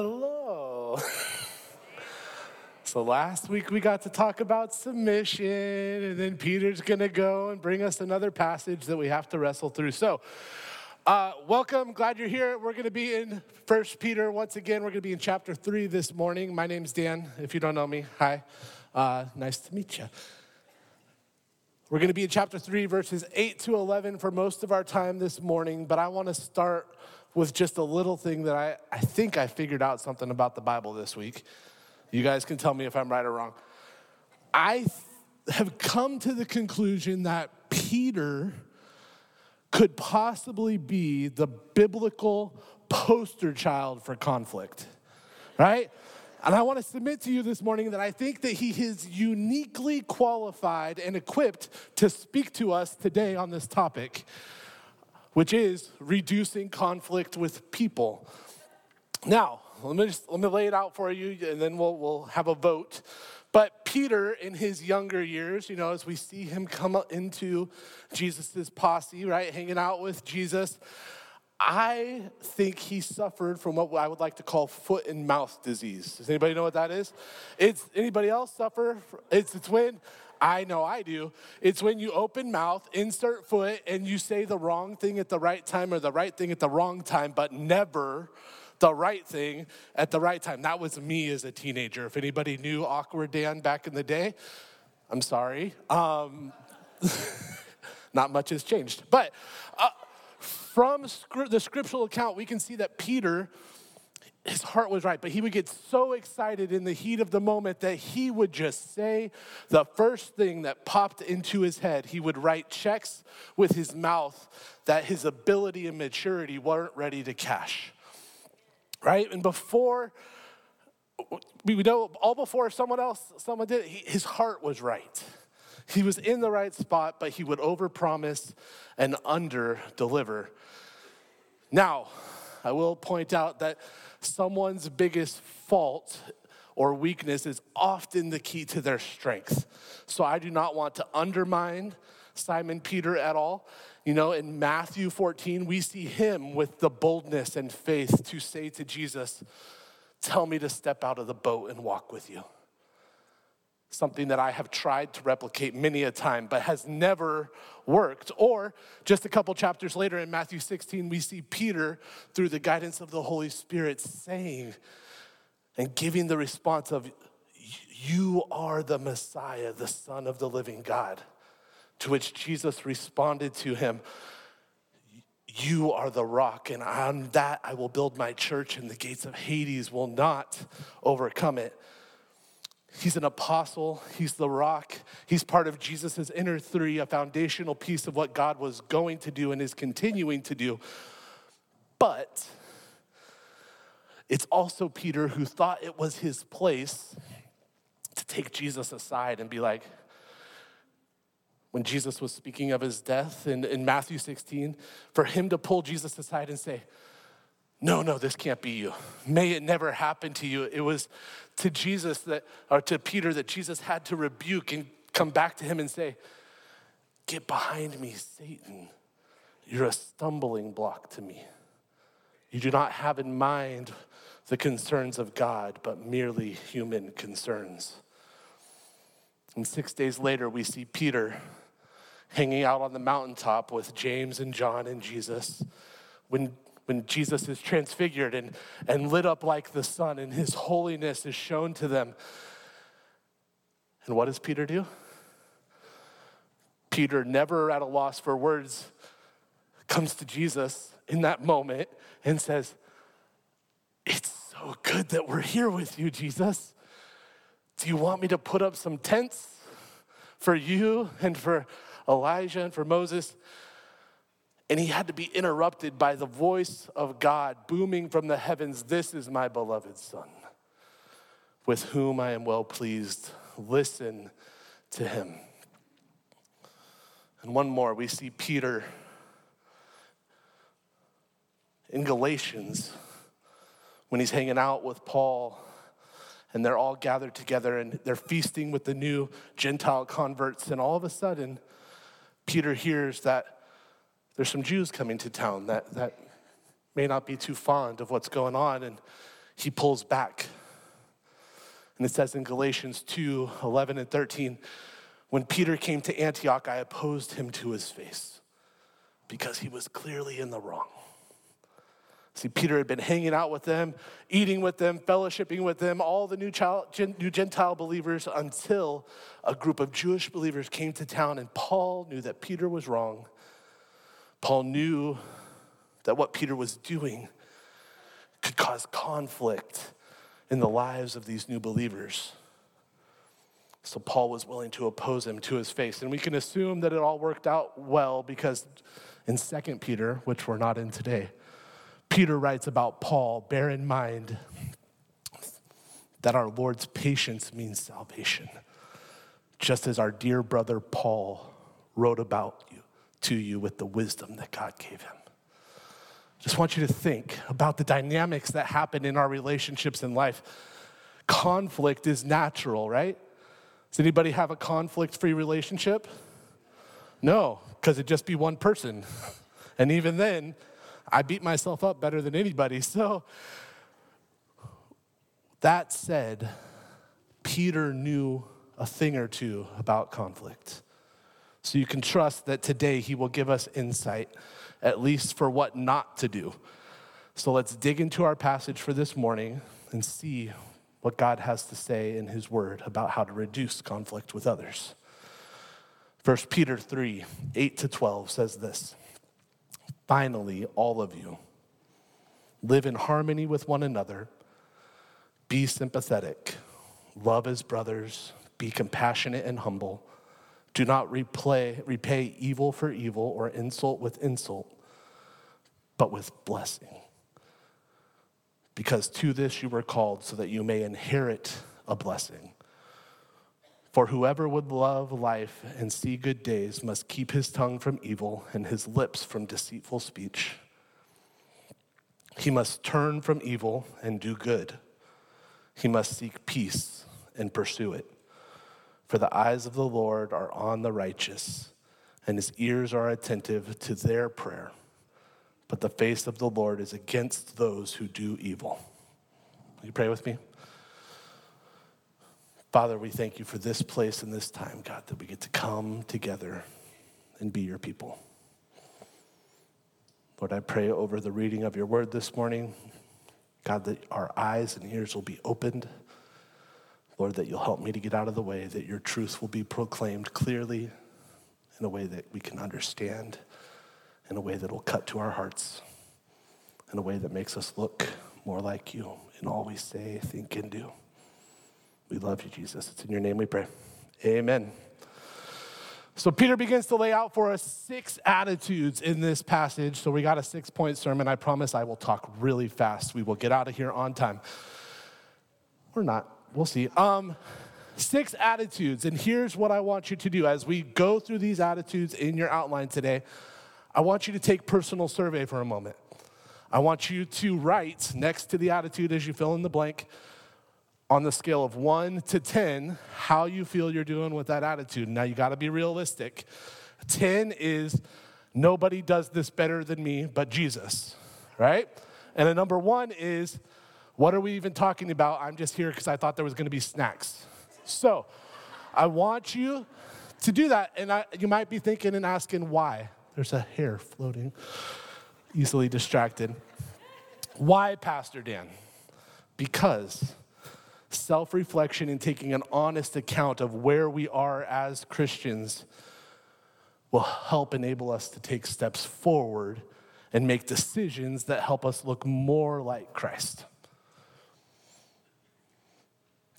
Hello. so last week we got to talk about submission, and then Peter's going to go and bring us another passage that we have to wrestle through. So, uh, welcome. Glad you're here. We're going to be in First Peter once again. We're going to be in chapter three this morning. My name's Dan. If you don't know me, hi. Uh, nice to meet you. We're going to be in chapter 3, verses 8 to 11 for most of our time this morning, but I want to start with just a little thing that I, I think I figured out something about the Bible this week. You guys can tell me if I'm right or wrong. I th- have come to the conclusion that Peter could possibly be the biblical poster child for conflict, right? And I want to submit to you this morning that I think that he is uniquely qualified and equipped to speak to us today on this topic which is reducing conflict with people. Now, let me just let me lay it out for you, and then we'll we'll have a vote. But Peter, in his younger years, you know, as we see him come into Jesus's posse, right, hanging out with Jesus, I think he suffered from what I would like to call foot and mouth disease. Does anybody know what that is? It's anybody else suffer? It's it's when I know I do. It's when you open mouth, insert foot, and you say the wrong thing at the right time or the right thing at the wrong time, but never the right thing at the right time. That was me as a teenager. If anybody knew Awkward Dan back in the day, I'm sorry. Um, not much has changed. But uh, from the scriptural account, we can see that Peter his heart was right, but he would get so excited in the heat of the moment that he would just say the first thing that popped into his head. He would write checks with his mouth that his ability and maturity weren't ready to cash. Right? And before, we know all before someone else, someone did, his heart was right. He was in the right spot, but he would overpromise and under deliver. Now, I will point out that someone's biggest fault or weakness is often the key to their strength. So I do not want to undermine Simon Peter at all. You know, in Matthew 14, we see him with the boldness and faith to say to Jesus, Tell me to step out of the boat and walk with you something that I have tried to replicate many a time, but has never worked. Or just a couple chapters later in Matthew 16, we see Peter, through the guidance of the Holy Spirit, saying and giving the response of, You are the Messiah, the Son of the living God. To which Jesus responded to him, you are the rock, and on that I will build my church, and the gates of Hades will not overcome it. He's an apostle. He's the rock. He's part of Jesus' inner three, a foundational piece of what God was going to do and is continuing to do. But it's also Peter who thought it was his place to take Jesus aside and be like, when Jesus was speaking of his death in, in Matthew 16, for him to pull Jesus aside and say, no, no, this can't be you. May it never happen to you. It was to Jesus that, or to Peter that Jesus had to rebuke and come back to him and say, Get behind me, Satan. You're a stumbling block to me. You do not have in mind the concerns of God, but merely human concerns. And six days later, we see Peter hanging out on the mountaintop with James and John and Jesus. When when Jesus is transfigured and, and lit up like the sun, and his holiness is shown to them. And what does Peter do? Peter, never at a loss for words, comes to Jesus in that moment and says, It's so good that we're here with you, Jesus. Do you want me to put up some tents for you and for Elijah and for Moses? And he had to be interrupted by the voice of God booming from the heavens This is my beloved Son, with whom I am well pleased. Listen to him. And one more, we see Peter in Galatians when he's hanging out with Paul and they're all gathered together and they're feasting with the new Gentile converts. And all of a sudden, Peter hears that there's some Jews coming to town that, that may not be too fond of what's going on. And he pulls back. And it says in Galatians 2 11 and 13, when Peter came to Antioch, I opposed him to his face because he was clearly in the wrong. See, Peter had been hanging out with them, eating with them, fellowshipping with them, all the new, child, new Gentile believers until a group of Jewish believers came to town and Paul knew that Peter was wrong. Paul knew that what Peter was doing could cause conflict in the lives of these new believers. So Paul was willing to oppose him to his face. And we can assume that it all worked out well because in 2 Peter, which we're not in today, Peter writes about Paul, bear in mind that our Lord's patience means salvation, just as our dear brother Paul wrote about to you with the wisdom that God gave him. Just want you to think about the dynamics that happen in our relationships in life. Conflict is natural, right? Does anybody have a conflict free relationship? No, because it'd just be one person. And even then, I beat myself up better than anybody. So, that said, Peter knew a thing or two about conflict. So you can trust that today he will give us insight, at least for what not to do. So let's dig into our passage for this morning and see what God has to say in his word about how to reduce conflict with others. 1 Peter 3 8 to 12 says this. Finally, all of you, live in harmony with one another, be sympathetic, love as brothers, be compassionate and humble. Do not replay, repay evil for evil or insult with insult, but with blessing. Because to this you were called, so that you may inherit a blessing. For whoever would love life and see good days must keep his tongue from evil and his lips from deceitful speech. He must turn from evil and do good. He must seek peace and pursue it. For the eyes of the Lord are on the righteous, and his ears are attentive to their prayer. But the face of the Lord is against those who do evil. Will you pray with me? Father, we thank you for this place and this time, God, that we get to come together and be your people. Lord, I pray over the reading of your word this morning, God, that our eyes and ears will be opened. Lord, that you'll help me to get out of the way, that your truth will be proclaimed clearly in a way that we can understand, in a way that will cut to our hearts, in a way that makes us look more like you in all we say, think, and do. We love you, Jesus. It's in your name we pray. Amen. So Peter begins to lay out for us six attitudes in this passage. So we got a six point sermon. I promise I will talk really fast. We will get out of here on time. Or not. We'll see. Um, six attitudes. And here's what I want you to do as we go through these attitudes in your outline today. I want you to take personal survey for a moment. I want you to write next to the attitude as you fill in the blank on the scale of one to 10, how you feel you're doing with that attitude. Now, you got to be realistic. 10 is nobody does this better than me but Jesus, right? And a number one is what are we even talking about? I'm just here because I thought there was going to be snacks. So, I want you to do that. And I, you might be thinking and asking why. There's a hair floating, easily distracted. Why, Pastor Dan? Because self reflection and taking an honest account of where we are as Christians will help enable us to take steps forward and make decisions that help us look more like Christ.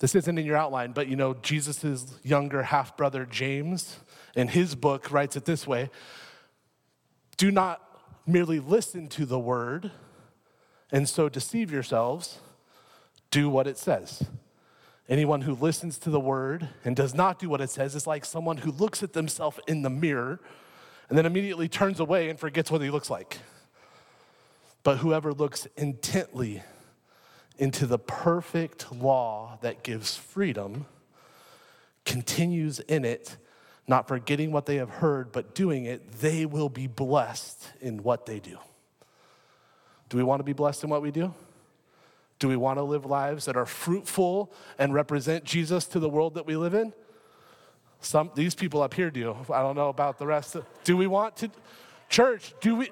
This isn't in your outline, but you know, Jesus' younger half brother James, in his book, writes it this way Do not merely listen to the word and so deceive yourselves do what it says. Anyone who listens to the word and does not do what it says is like someone who looks at themselves in the mirror and then immediately turns away and forgets what he looks like. But whoever looks intently into the perfect law that gives freedom continues in it, not forgetting what they have heard, but doing it, they will be blessed in what they do. Do we want to be blessed in what we do? Do we want to live lives that are fruitful and represent Jesus to the world that we live in? Some these people up here do. I don't know about the rest. Do we want to church, do we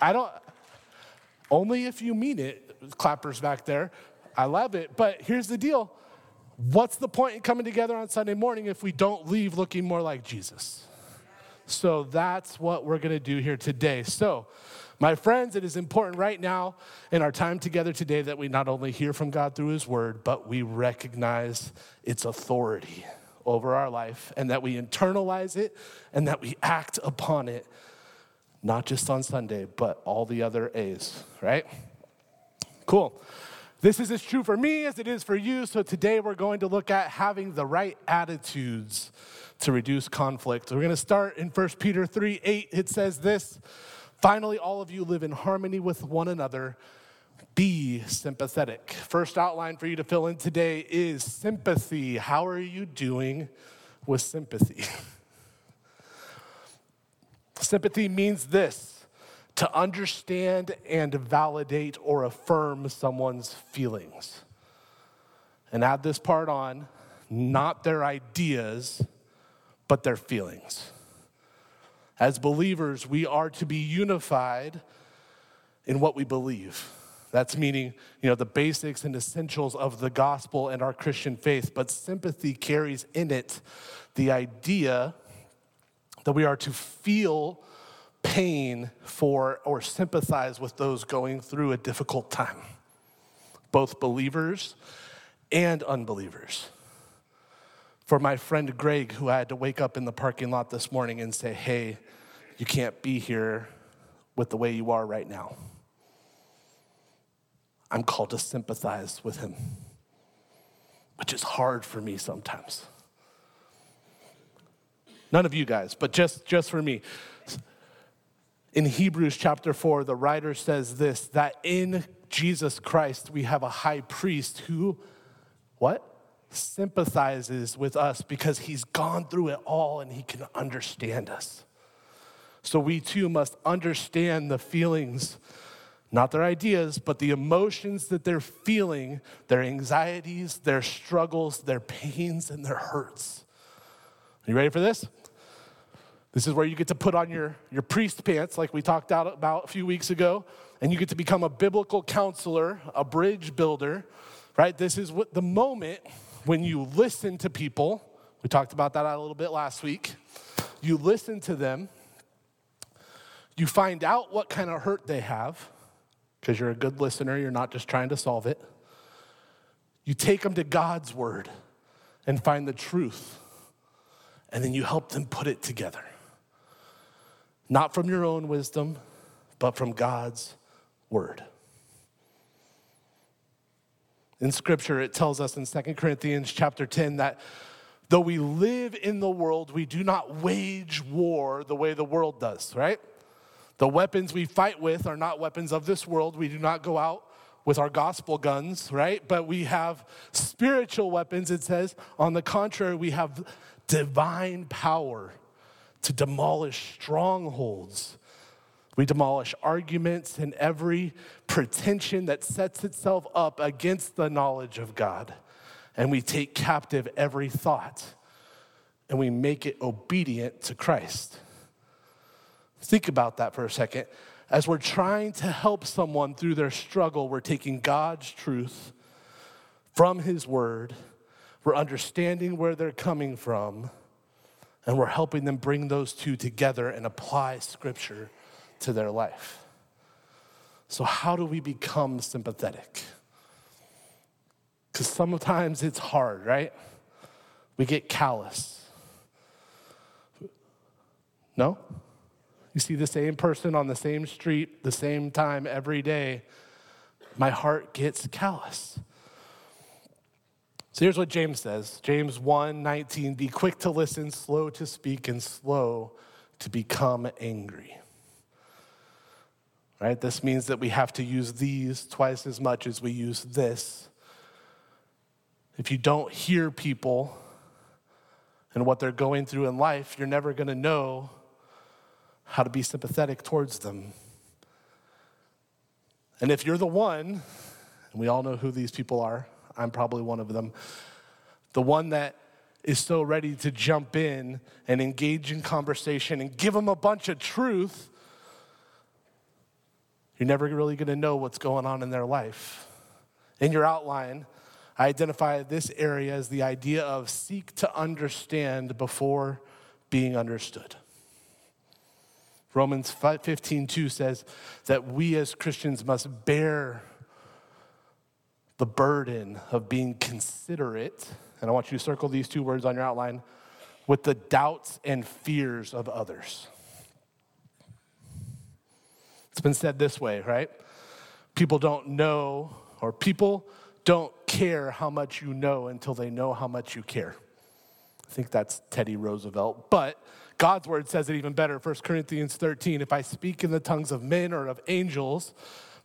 I don't only if you mean it. Clappers back there. I love it, but here's the deal. What's the point in coming together on Sunday morning if we don't leave looking more like Jesus? So that's what we're going to do here today. So, my friends, it is important right now in our time together today that we not only hear from God through His Word, but we recognize its authority over our life and that we internalize it and that we act upon it, not just on Sunday, but all the other A's, right? Cool. This is as true for me as it is for you. So today we're going to look at having the right attitudes to reduce conflict. We're going to start in 1 Peter 3 8. It says this Finally, all of you live in harmony with one another. Be sympathetic. First outline for you to fill in today is sympathy. How are you doing with sympathy? sympathy means this to understand and validate or affirm someone's feelings. And add this part on not their ideas, but their feelings. As believers, we are to be unified in what we believe. That's meaning, you know, the basics and essentials of the gospel and our Christian faith. But sympathy carries in it the idea that we are to feel pain for or sympathize with those going through a difficult time, both believers and unbelievers. For my friend Greg, who I had to wake up in the parking lot this morning and say, hey, you can't be here with the way you are right now. I'm called to sympathize with him, which is hard for me sometimes. None of you guys, but just, just for me. In Hebrews chapter 4, the writer says this that in Jesus Christ we have a high priest who, what? Sympathizes with us because he's gone through it all and he can understand us. So we too must understand the feelings, not their ideas, but the emotions that they're feeling, their anxieties, their struggles, their pains, and their hurts. Are you ready for this? This is where you get to put on your, your priest pants, like we talked out about a few weeks ago, and you get to become a biblical counselor, a bridge builder, right? This is what the moment when you listen to people. We talked about that a little bit last week. You listen to them you find out what kind of hurt they have, because you're a good listener, you're not just trying to solve it. You take them to God's word and find the truth, and then you help them put it together. Not from your own wisdom, but from God's word. In scripture, it tells us in 2 Corinthians chapter 10 that though we live in the world, we do not wage war the way the world does, right? The weapons we fight with are not weapons of this world. We do not go out with our gospel guns, right? But we have spiritual weapons, it says. On the contrary, we have divine power to demolish strongholds. We demolish arguments and every pretension that sets itself up against the knowledge of God. And we take captive every thought and we make it obedient to Christ. Think about that for a second. As we're trying to help someone through their struggle, we're taking God's truth from His Word, we're understanding where they're coming from, and we're helping them bring those two together and apply Scripture to their life. So, how do we become sympathetic? Because sometimes it's hard, right? We get callous. No? You see the same person on the same street, the same time every day. My heart gets callous. So here's what James says James 1 19, be quick to listen, slow to speak, and slow to become angry. Right? This means that we have to use these twice as much as we use this. If you don't hear people and what they're going through in life, you're never going to know how to be sympathetic towards them. And if you're the one, and we all know who these people are, I'm probably one of them, the one that is so ready to jump in and engage in conversation and give them a bunch of truth, you're never really going to know what's going on in their life. In your outline, I identify this area as the idea of seek to understand before being understood. Romans 15, 2 says that we as Christians must bear the burden of being considerate, and I want you to circle these two words on your outline, with the doubts and fears of others. It's been said this way, right? People don't know, or people don't care how much you know until they know how much you care. I think that's Teddy Roosevelt. But God's word says it even better. 1 Corinthians 13 If I speak in the tongues of men or of angels,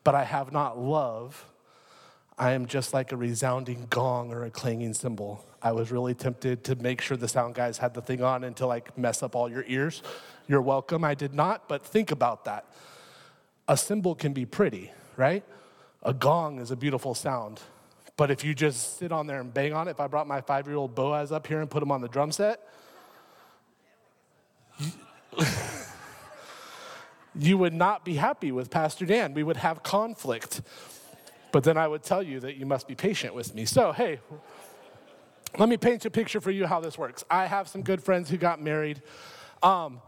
but I have not love, I am just like a resounding gong or a clanging cymbal. I was really tempted to make sure the sound guys had the thing on and to like mess up all your ears. You're welcome. I did not, but think about that. A cymbal can be pretty, right? A gong is a beautiful sound. But if you just sit on there and bang on it, if I brought my five year old Boaz up here and put him on the drum set, you would not be happy with Pastor Dan. We would have conflict. But then I would tell you that you must be patient with me. So, hey, let me paint a picture for you how this works. I have some good friends who got married. Um,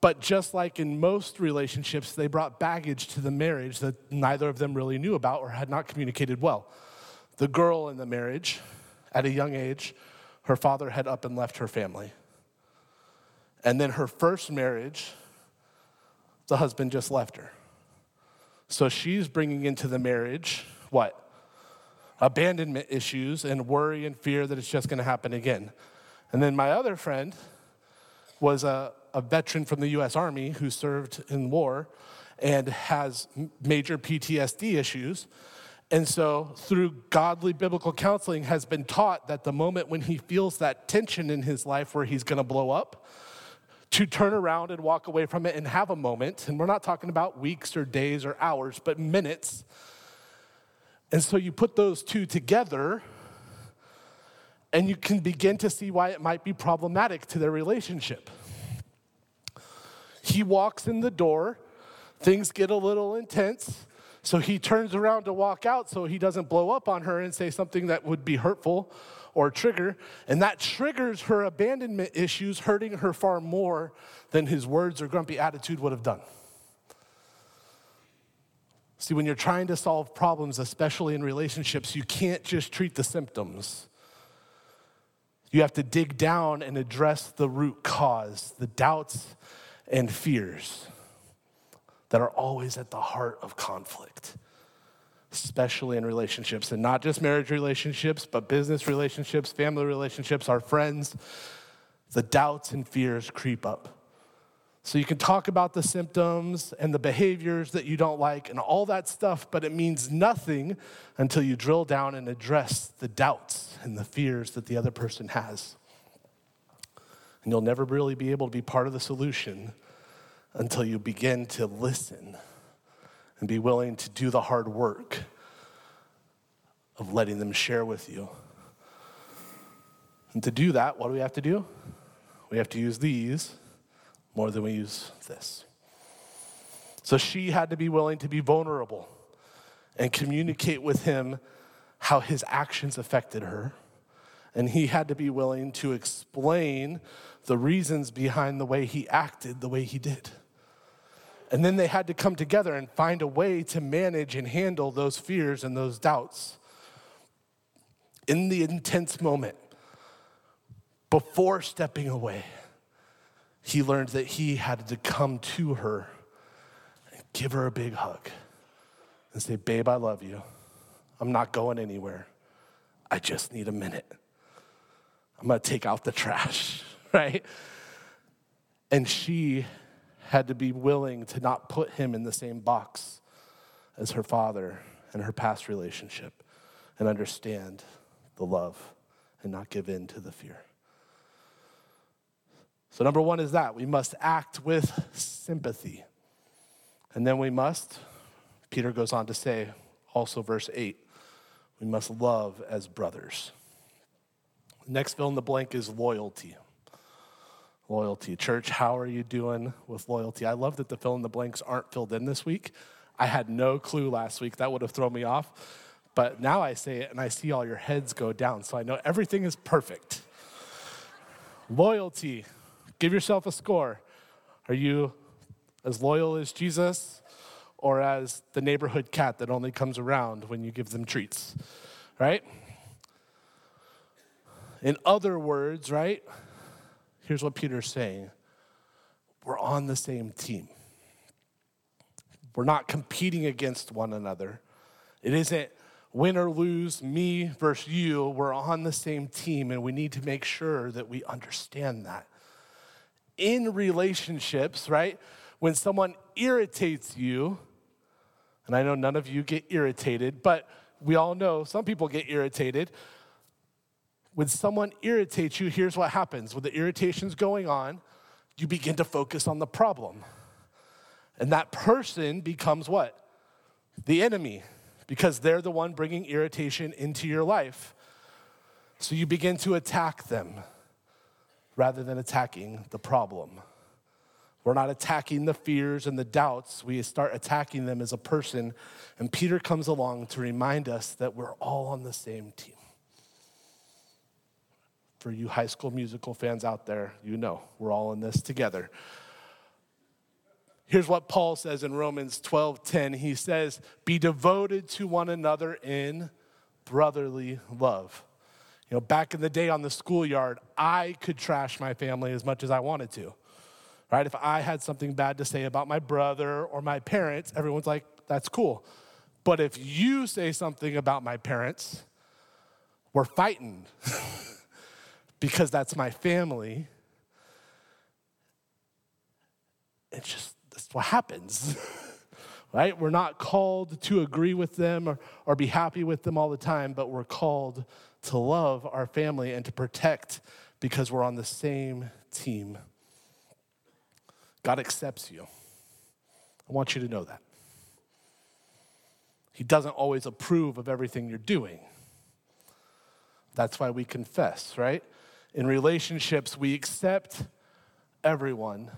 but just like in most relationships, they brought baggage to the marriage that neither of them really knew about or had not communicated well. The girl in the marriage, at a young age, her father had up and left her family. And then her first marriage, the husband just left her. So she's bringing into the marriage what? Abandonment issues and worry and fear that it's just going to happen again. And then my other friend was a, a veteran from the US Army who served in war and has major PTSD issues. And so, through godly biblical counseling, has been taught that the moment when he feels that tension in his life where he's going to blow up, to turn around and walk away from it and have a moment. And we're not talking about weeks or days or hours, but minutes. And so you put those two together, and you can begin to see why it might be problematic to their relationship. He walks in the door, things get a little intense. So he turns around to walk out so he doesn't blow up on her and say something that would be hurtful or trigger, and that triggers her abandonment issues, hurting her far more than his words or grumpy attitude would have done. See, when you're trying to solve problems, especially in relationships, you can't just treat the symptoms. You have to dig down and address the root cause, the doubts and fears that are always at the heart of conflict especially in relationships, and not just marriage relationships, but business relationships, family relationships, our friends. The doubts and fears creep up. So you can talk about the symptoms and the behaviors that you don't like and all that stuff, but it means nothing until you drill down and address the doubts and the fears that the other person has. And you'll never really be able to be part of the solution until you begin to listen and be willing to do the hard work of letting them share with you. And to do that, what do we have to do? We have to use these more than we use this. So she had to be willing to be vulnerable and communicate with him how his actions affected her. And he had to be willing to explain the reasons behind the way he acted the way he did. And then they had to come together and find a way to manage and handle those fears and those doubts. In the intense moment, before stepping away, he learned that he had to come to her and give her a big hug and say, Babe, I love you. I'm not going anywhere. I just need a minute. I'm gonna take out the trash, right? And she had to be willing to not put him in the same box as her father and her past relationship and understand the love and not give in to the fear. So, number one is that we must act with sympathy. And then we must Peter goes on to say, also verse 8, we must love as brothers. Next fill in the blank is loyalty. Loyalty. Church, how are you doing with loyalty? I love that the fill in the blanks aren't filled in this week. I had no clue last week. That would have thrown me off. But now I say it and I see all your heads go down. So I know everything is perfect. Loyalty. Give yourself a score. Are you as loyal as Jesus or as the neighborhood cat that only comes around when you give them treats? Right? In other words, right? Here's what Peter's saying we're on the same team. We're not competing against one another. It isn't win or lose, me versus you. We're on the same team, and we need to make sure that we understand that. In relationships, right? When someone irritates you, and I know none of you get irritated, but we all know some people get irritated. When someone irritates you, here's what happens. When the irritation's going on, you begin to focus on the problem. And that person becomes what? The enemy, because they're the one bringing irritation into your life. So you begin to attack them rather than attacking the problem. We're not attacking the fears and the doubts. We start attacking them as a person. And Peter comes along to remind us that we're all on the same team. For you high school musical fans out there, you know we're all in this together. Here's what Paul says in Romans 12:10. He says, "Be devoted to one another in brotherly love." You know, back in the day on the schoolyard, I could trash my family as much as I wanted to. Right? If I had something bad to say about my brother or my parents, everyone's like, "That's cool." But if you say something about my parents, we're fighting. because that's my family. It's just that's what happens. right? We're not called to agree with them or, or be happy with them all the time, but we're called to love our family and to protect because we're on the same team. God accepts you. I want you to know that. He doesn't always approve of everything you're doing. That's why we confess, right? In relationships, we accept everyone,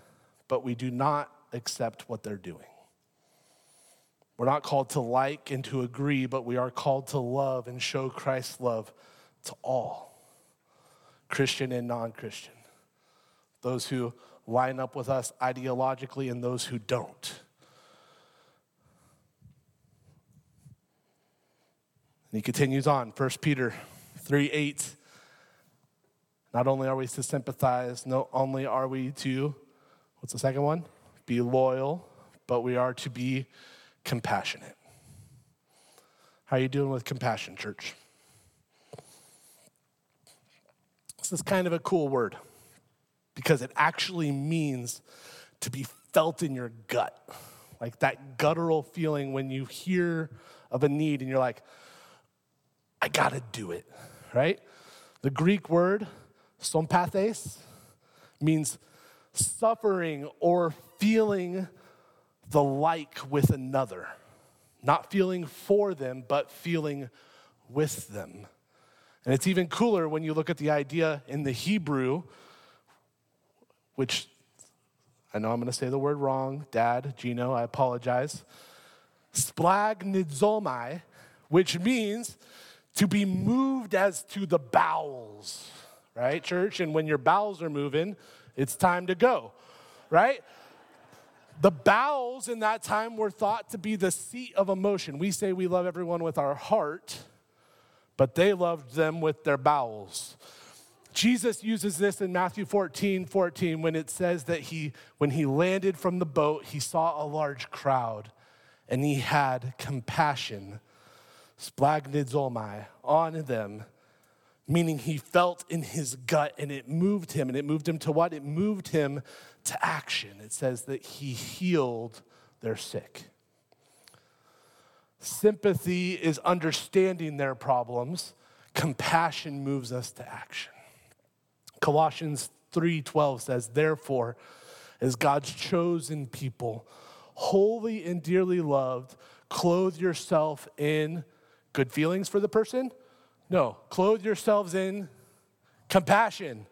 but we do not accept what they're doing. We're not called to like and to agree, but we are called to love and show Christ's love to all, Christian and non Christian, those who line up with us ideologically and those who don't. And he continues on, 1 Peter 3 8. Not only are we to sympathize, not only are we to, what's the second one? be loyal, but we are to be compassionate. How are you doing with compassion, church? This is kind of a cool word because it actually means to be felt in your gut. Like that guttural feeling when you hear of a need and you're like, I gotta do it, right? The Greek word, sympathes, means suffering or feeling the like with another. Not feeling for them, but feeling with them. And it's even cooler when you look at the idea in the Hebrew, which I know I'm going to say the word wrong. Dad, Gino, I apologize. Splagnizomai, which means to be moved as to the bowels, right, church? And when your bowels are moving, it's time to go, right? The bowels in that time were thought to be the seat of emotion. We say we love everyone with our heart, but they loved them with their bowels. Jesus uses this in Matthew 14, 14, when it says that he, when he landed from the boat, he saw a large crowd and he had compassion, splagnizomai, on them meaning he felt in his gut and it moved him. And it moved him to what? It moved him to action. It says that he healed their sick. Sympathy is understanding their problems. Compassion moves us to action. Colossians 3:12 says, "Therefore, as God's chosen people, holy and dearly loved, clothe yourself in good feelings for the person. No, clothe yourselves in compassion,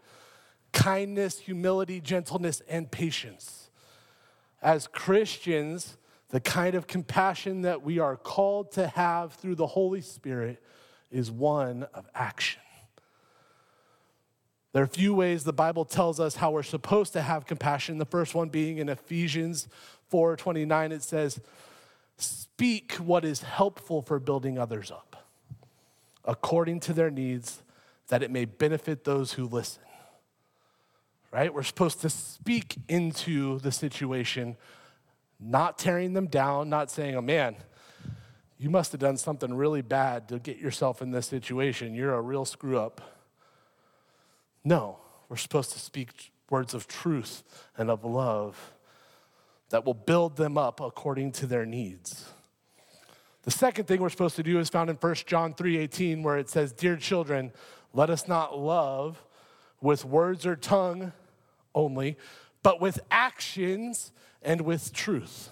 kindness, humility, gentleness, and patience. As Christians, the kind of compassion that we are called to have through the Holy Spirit is one of action. There are a few ways the Bible tells us how we're supposed to have compassion. The first one being in Ephesians 4:29 it says, "Speak what is helpful for building others up, according to their needs, that it may benefit those who listen." Right? We're supposed to speak into the situation, not tearing them down, not saying, "Oh man, you must have done something really bad to get yourself in this situation. You're a real screw up." No, we're supposed to speak words of truth and of love that will build them up according to their needs. The second thing we're supposed to do is found in 1 John 3:18 where it says, "Dear children, let us not love with words or tongue only, but with actions and with truth."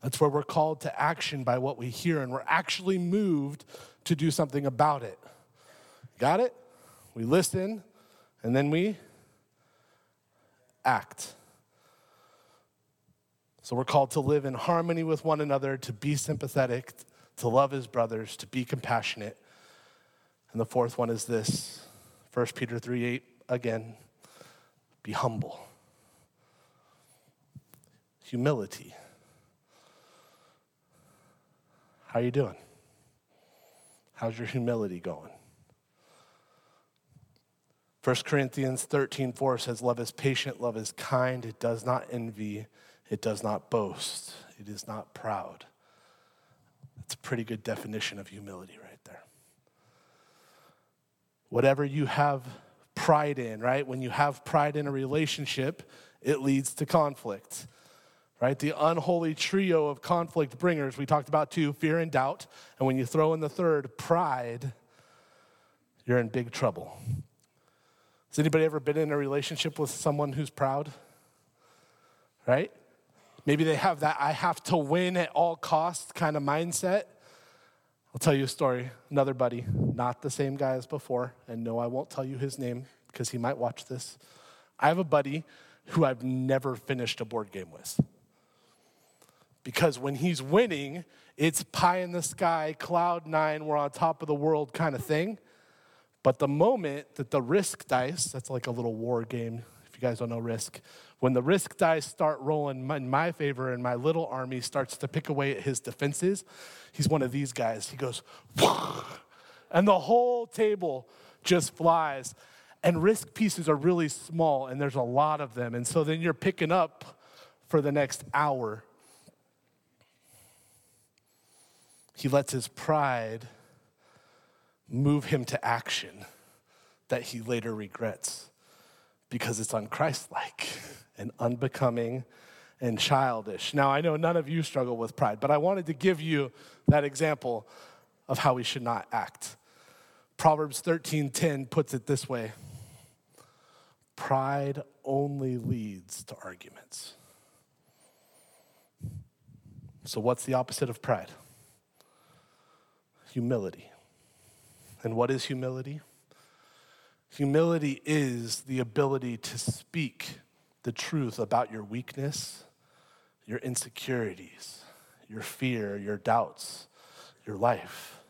That's where we're called to action by what we hear and we're actually moved to do something about it. Got it? We listen, and then we act. So we're called to live in harmony with one another, to be sympathetic, to love his brothers, to be compassionate. And the fourth one is this 1 Peter 3 8 again, be humble. Humility. How are you doing? How's your humility going? 1 Corinthians 13, 4 says, Love is patient, love is kind, it does not envy, it does not boast, it is not proud. That's a pretty good definition of humility right there. Whatever you have pride in, right? When you have pride in a relationship, it leads to conflict, right? The unholy trio of conflict bringers, we talked about two fear and doubt. And when you throw in the third, pride, you're in big trouble. Has anybody ever been in a relationship with someone who's proud? Right? Maybe they have that I have to win at all costs kind of mindset. I'll tell you a story. Another buddy, not the same guy as before, and no, I won't tell you his name because he might watch this. I have a buddy who I've never finished a board game with. Because when he's winning, it's pie in the sky, cloud nine, we're on top of the world kind of thing. But the moment that the risk dice, that's like a little war game, you guys don't know risk, when the risk dice start rolling in my favor and my little army starts to pick away at his defenses, he's one of these guys. He goes, and the whole table just flies. And risk pieces are really small, and there's a lot of them. And so then you're picking up for the next hour. He lets his pride move him to action that he later regrets because it's unchristlike and unbecoming and childish. Now, I know none of you struggle with pride, but I wanted to give you that example of how we should not act. Proverbs 13:10 puts it this way. Pride only leads to arguments. So what's the opposite of pride? Humility. And what is humility? Humility is the ability to speak the truth about your weakness, your insecurities, your fear, your doubts, your life.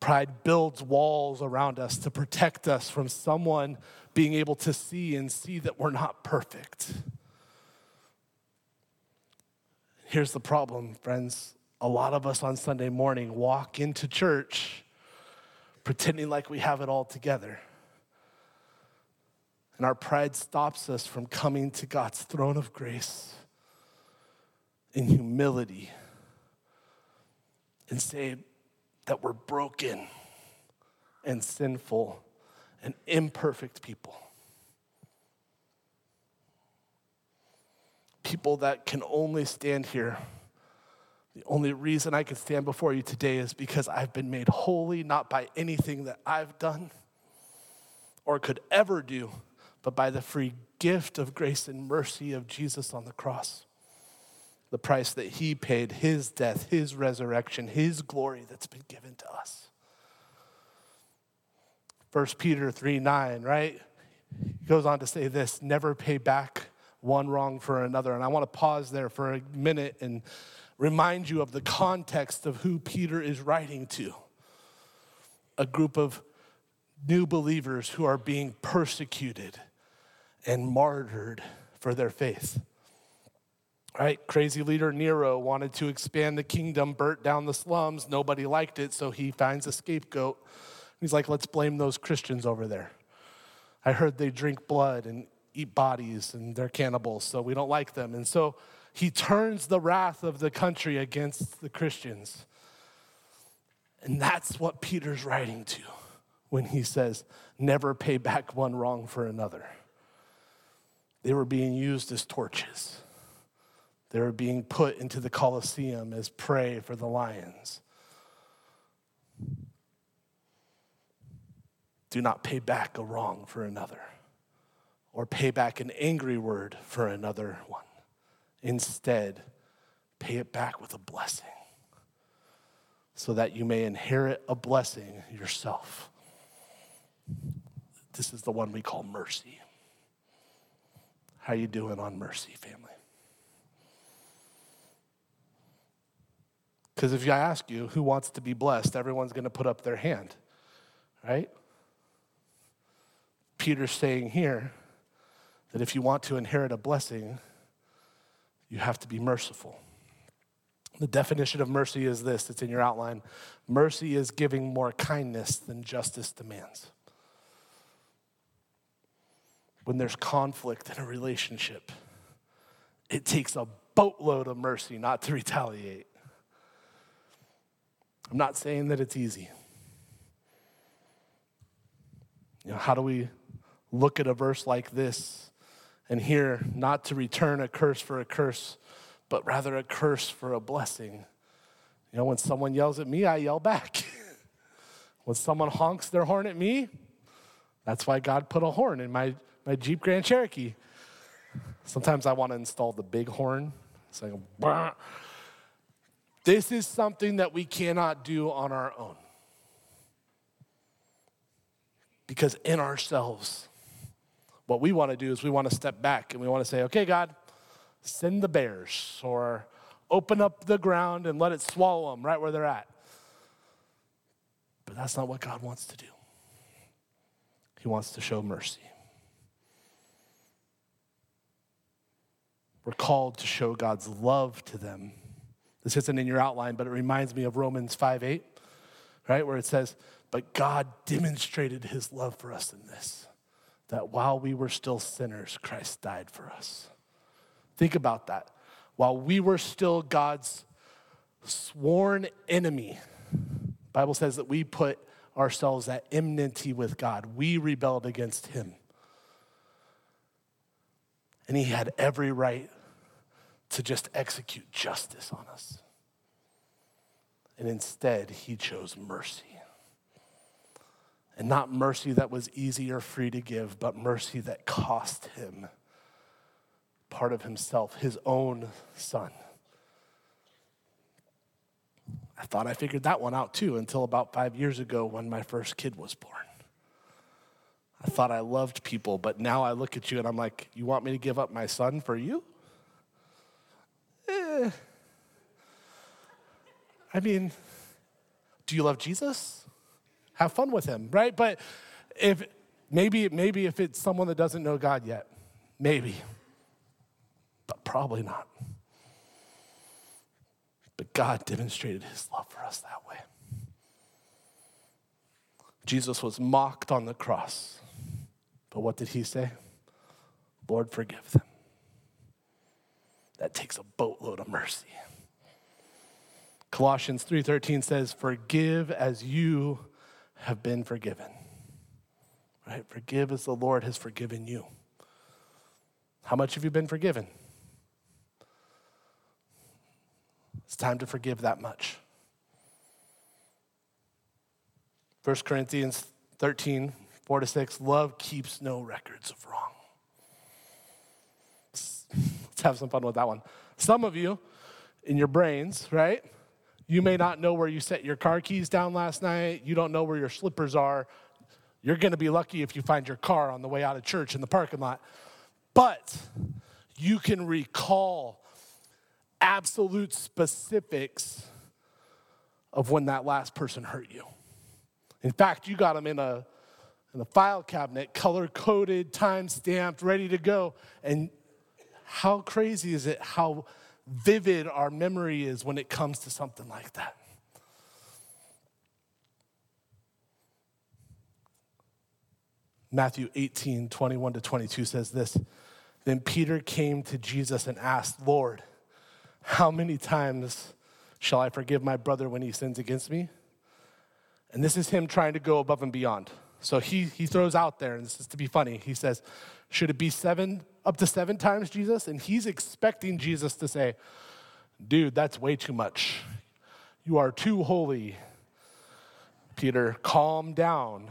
Pride builds walls around us to protect us from someone being able to see and see that we're not perfect. Here's the problem, friends. A lot of us on Sunday morning walk into church pretending like we have it all together. And our pride stops us from coming to God's throne of grace in humility and say that we're broken and sinful and imperfect people. People that can only stand here the only reason I can stand before you today is because I've been made holy not by anything that I've done or could ever do, but by the free gift of grace and mercy of Jesus on the cross. the price that he paid, his death, his resurrection, his glory that's been given to us. 1 Peter 3 9, right? He goes on to say this never pay back one wrong for another. And I want to pause there for a minute and remind you of the context of who Peter is writing to a group of new believers who are being persecuted and martyred for their faith. Right? Crazy leader Nero wanted to expand the kingdom, burnt down the slums. Nobody liked it, so he finds a scapegoat. He's like, let's blame those Christians over there. I heard they drink blood and eat bodies and they're cannibals, so we don't like them. And so he turns the wrath of the country against the Christians. And that's what Peter's writing to when he says, never pay back one wrong for another. They were being used as torches. They were being put into the Colosseum as prey for the lions. Do not pay back a wrong for another or pay back an angry word for another one. Instead, pay it back with a blessing so that you may inherit a blessing yourself. This is the one we call mercy. How you doing on mercy, family? Because if I ask you who wants to be blessed, everyone's going to put up their hand, right? Peter's saying here that if you want to inherit a blessing, you have to be merciful. The definition of mercy is this it's in your outline mercy is giving more kindness than justice demands. When there's conflict in a relationship, it takes a boatload of mercy not to retaliate. I'm not saying that it's easy. You know, how do we look at a verse like this and hear not to return a curse for a curse, but rather a curse for a blessing? You know, when someone yells at me, I yell back. when someone honks their horn at me, that's why God put a horn in my, my Jeep Grand Cherokee. Sometimes I want to install the big horn. It's like, bah. This is something that we cannot do on our own. Because in ourselves, what we want to do is we want to step back and we want to say, okay, God, send the bears or open up the ground and let it swallow them right where they're at. But that's not what God wants to do. He wants to show mercy. We're called to show God's love to them this isn't in your outline, but it reminds me of Romans 5 8, right? Where it says, But God demonstrated his love for us in this, that while we were still sinners, Christ died for us. Think about that. While we were still God's sworn enemy, Bible says that we put ourselves at enmity with God. We rebelled against him. And he had every right to just execute justice on us. And instead, he chose mercy. And not mercy that was easy or free to give, but mercy that cost him part of himself, his own son. I thought I figured that one out too until about five years ago when my first kid was born. I thought I loved people, but now I look at you and I'm like, you want me to give up my son for you? Eh. I mean, do you love Jesus? Have fun with him, right? But if maybe maybe if it's someone that doesn't know God yet, maybe. But probably not. But God demonstrated his love for us that way. Jesus was mocked on the cross. But what did he say? Lord, forgive them that takes a boatload of mercy. Colossians 3:13 says, "Forgive as you have been forgiven." Right? Forgive as the Lord has forgiven you. How much have you been forgiven? It's time to forgive that much. 1 Corinthians 13, 4 to 6, love keeps no records of wrong. Let's have some fun with that one. Some of you in your brains, right? You may not know where you set your car keys down last night. You don't know where your slippers are. You're going to be lucky if you find your car on the way out of church in the parking lot. But you can recall absolute specifics of when that last person hurt you. In fact, you got them in a, in a file cabinet, color coded, time stamped, ready to go. And how crazy is it how vivid our memory is when it comes to something like that? Matthew 18, 21 to 22 says this Then Peter came to Jesus and asked, Lord, how many times shall I forgive my brother when he sins against me? And this is him trying to go above and beyond. So he, he throws out there, and this is to be funny. He says, Should it be seven, up to seven times, Jesus? And he's expecting Jesus to say, Dude, that's way too much. You are too holy. Peter, calm down.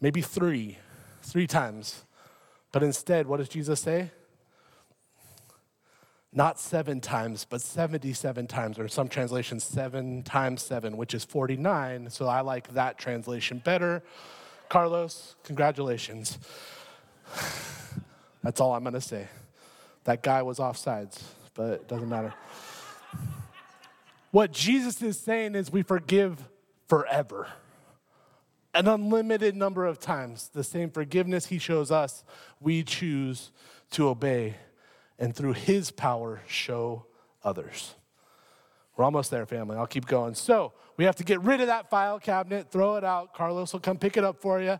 Maybe three, three times. But instead, what does Jesus say? Not seven times, but 77 times, or some translations, seven times seven, which is 49. So I like that translation better. Carlos, congratulations. That's all I'm going to say. That guy was offsides, but it doesn't matter. What Jesus is saying is we forgive forever. An unlimited number of times. The same forgiveness he shows us, we choose to obey and through his power show others. We're almost there, family. I'll keep going. So we have to get rid of that file cabinet, throw it out. Carlos will come pick it up for you,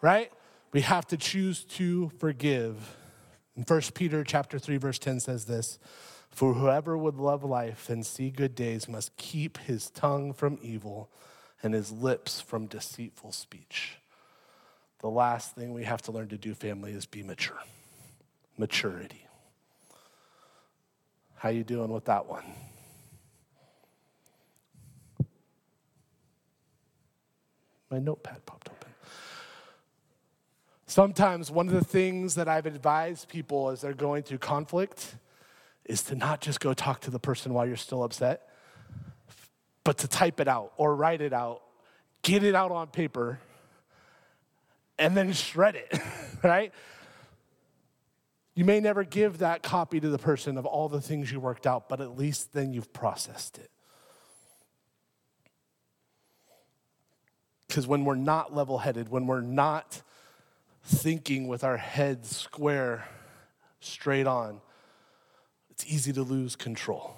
right? We have to choose to forgive. In 1 Peter chapter 3, verse 10 says this For whoever would love life and see good days must keep his tongue from evil and his lips from deceitful speech. The last thing we have to learn to do, family, is be mature. Maturity. How you doing with that one? My notepad popped open. Sometimes one of the things that I've advised people as they're going through conflict is to not just go talk to the person while you're still upset, but to type it out or write it out, get it out on paper, and then shred it, right? You may never give that copy to the person of all the things you worked out, but at least then you've processed it. Because when we're not level headed, when we're not thinking with our heads square, straight on, it's easy to lose control.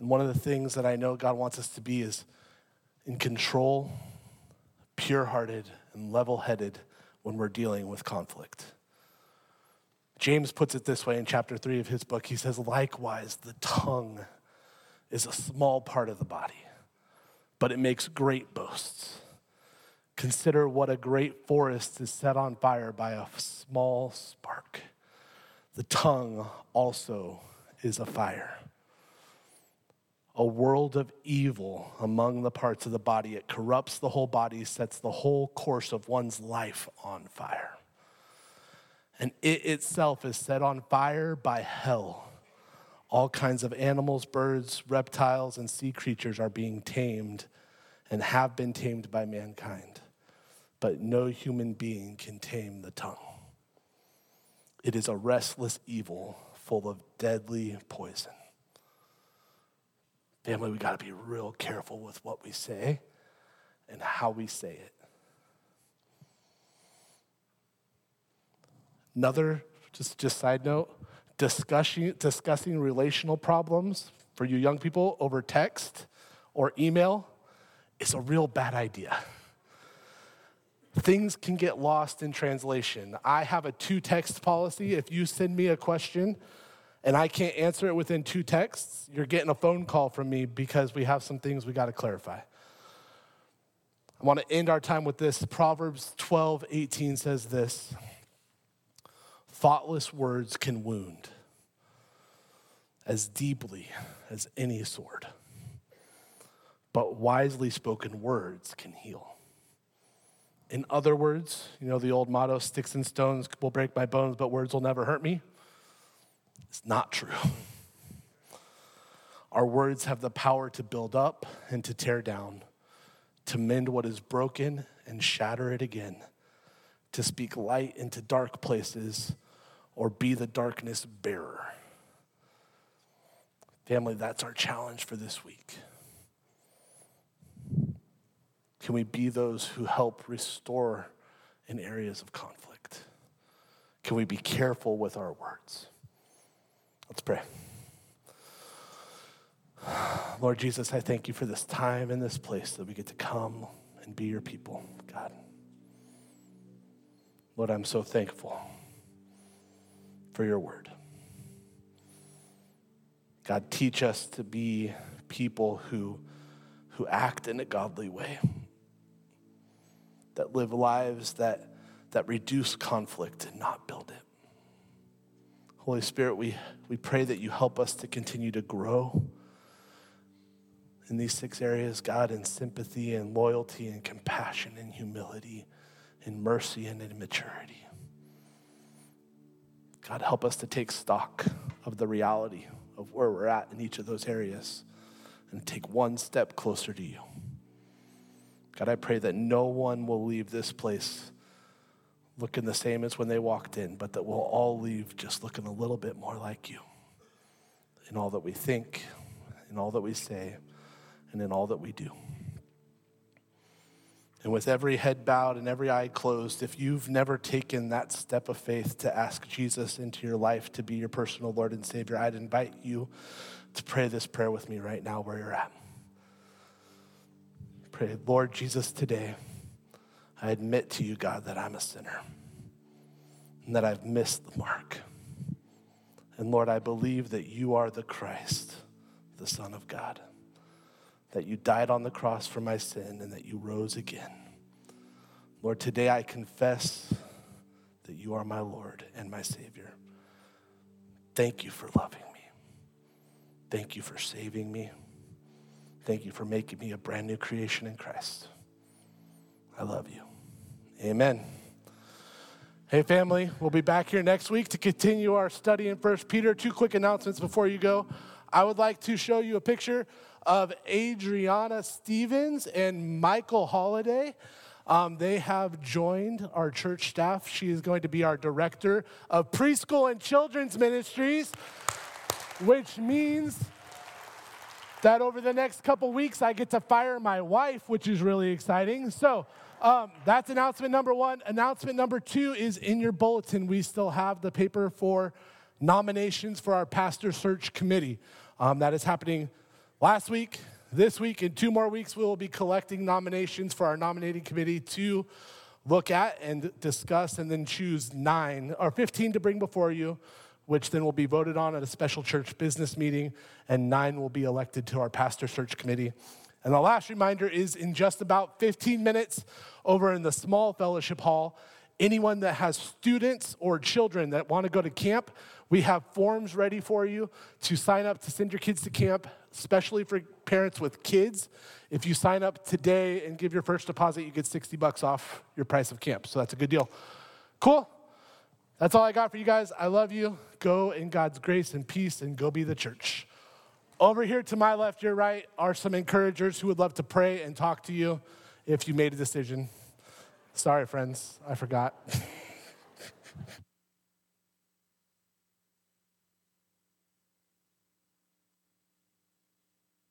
And one of the things that I know God wants us to be is in control, pure hearted, and level headed when we're dealing with conflict. James puts it this way in chapter 3 of his book. He says, Likewise, the tongue is a small part of the body, but it makes great boasts. Consider what a great forest is set on fire by a small spark. The tongue also is a fire. A world of evil among the parts of the body. It corrupts the whole body, sets the whole course of one's life on fire and it itself is set on fire by hell. All kinds of animals, birds, reptiles, and sea creatures are being tamed and have been tamed by mankind. But no human being can tame the tongue. It is a restless evil full of deadly poison. Family, we got to be real careful with what we say and how we say it. Another, just, just side note, discussing, discussing relational problems for you young people over text or email is a real bad idea. Things can get lost in translation. I have a two text policy. If you send me a question and I can't answer it within two texts, you're getting a phone call from me because we have some things we got to clarify. I want to end our time with this. Proverbs 12, 18 says this. Thoughtless words can wound as deeply as any sword, but wisely spoken words can heal. In other words, you know the old motto sticks and stones will break my bones, but words will never hurt me? It's not true. Our words have the power to build up and to tear down, to mend what is broken and shatter it again, to speak light into dark places or be the darkness bearer. Family, that's our challenge for this week. Can we be those who help restore in areas of conflict? Can we be careful with our words? Let's pray. Lord Jesus, I thank you for this time and this place that we get to come and be your people, God. Lord, I'm so thankful for your word. God, teach us to be people who, who act in a godly way, that live lives that, that reduce conflict and not build it. Holy Spirit, we, we pray that you help us to continue to grow in these six areas, God, in sympathy and loyalty and compassion and humility, and mercy and in maturity. God, help us to take stock of the reality of where we're at in each of those areas and take one step closer to you. God, I pray that no one will leave this place looking the same as when they walked in, but that we'll all leave just looking a little bit more like you in all that we think, in all that we say, and in all that we do. And with every head bowed and every eye closed, if you've never taken that step of faith to ask Jesus into your life to be your personal Lord and Savior, I'd invite you to pray this prayer with me right now where you're at. Pray, Lord Jesus, today I admit to you, God, that I'm a sinner and that I've missed the mark. And Lord, I believe that you are the Christ, the Son of God that you died on the cross for my sin and that you rose again. Lord, today I confess that you are my Lord and my Savior. Thank you for loving me. Thank you for saving me. Thank you for making me a brand new creation in Christ. I love you. Amen. Hey, family, we'll be back here next week to continue our study in First Peter. Two quick announcements before you go. I would like to show you a picture of Adriana Stevens and Michael Holiday. Um, they have joined our church staff. She is going to be our director of preschool and children's ministries, which means that over the next couple weeks, I get to fire my wife, which is really exciting. So, um, that's announcement number one. Announcement number two is in your bulletin. We still have the paper for nominations for our pastor search committee. Um, that is happening Last week, this week, in two more weeks, we will be collecting nominations for our nominating committee to look at and discuss and then choose nine or 15 to bring before you, which then will be voted on at a special church business meeting, and nine will be elected to our pastor search committee. And the last reminder is in just about 15 minutes over in the small fellowship hall, anyone that has students or children that want to go to camp, we have forms ready for you to sign up to send your kids to camp especially for parents with kids. If you sign up today and give your first deposit, you get 60 bucks off your price of camp. So that's a good deal. Cool. That's all I got for you guys. I love you. Go in God's grace and peace and go be the church. Over here to my left, your right, are some encouragers who would love to pray and talk to you if you made a decision. Sorry, friends, I forgot.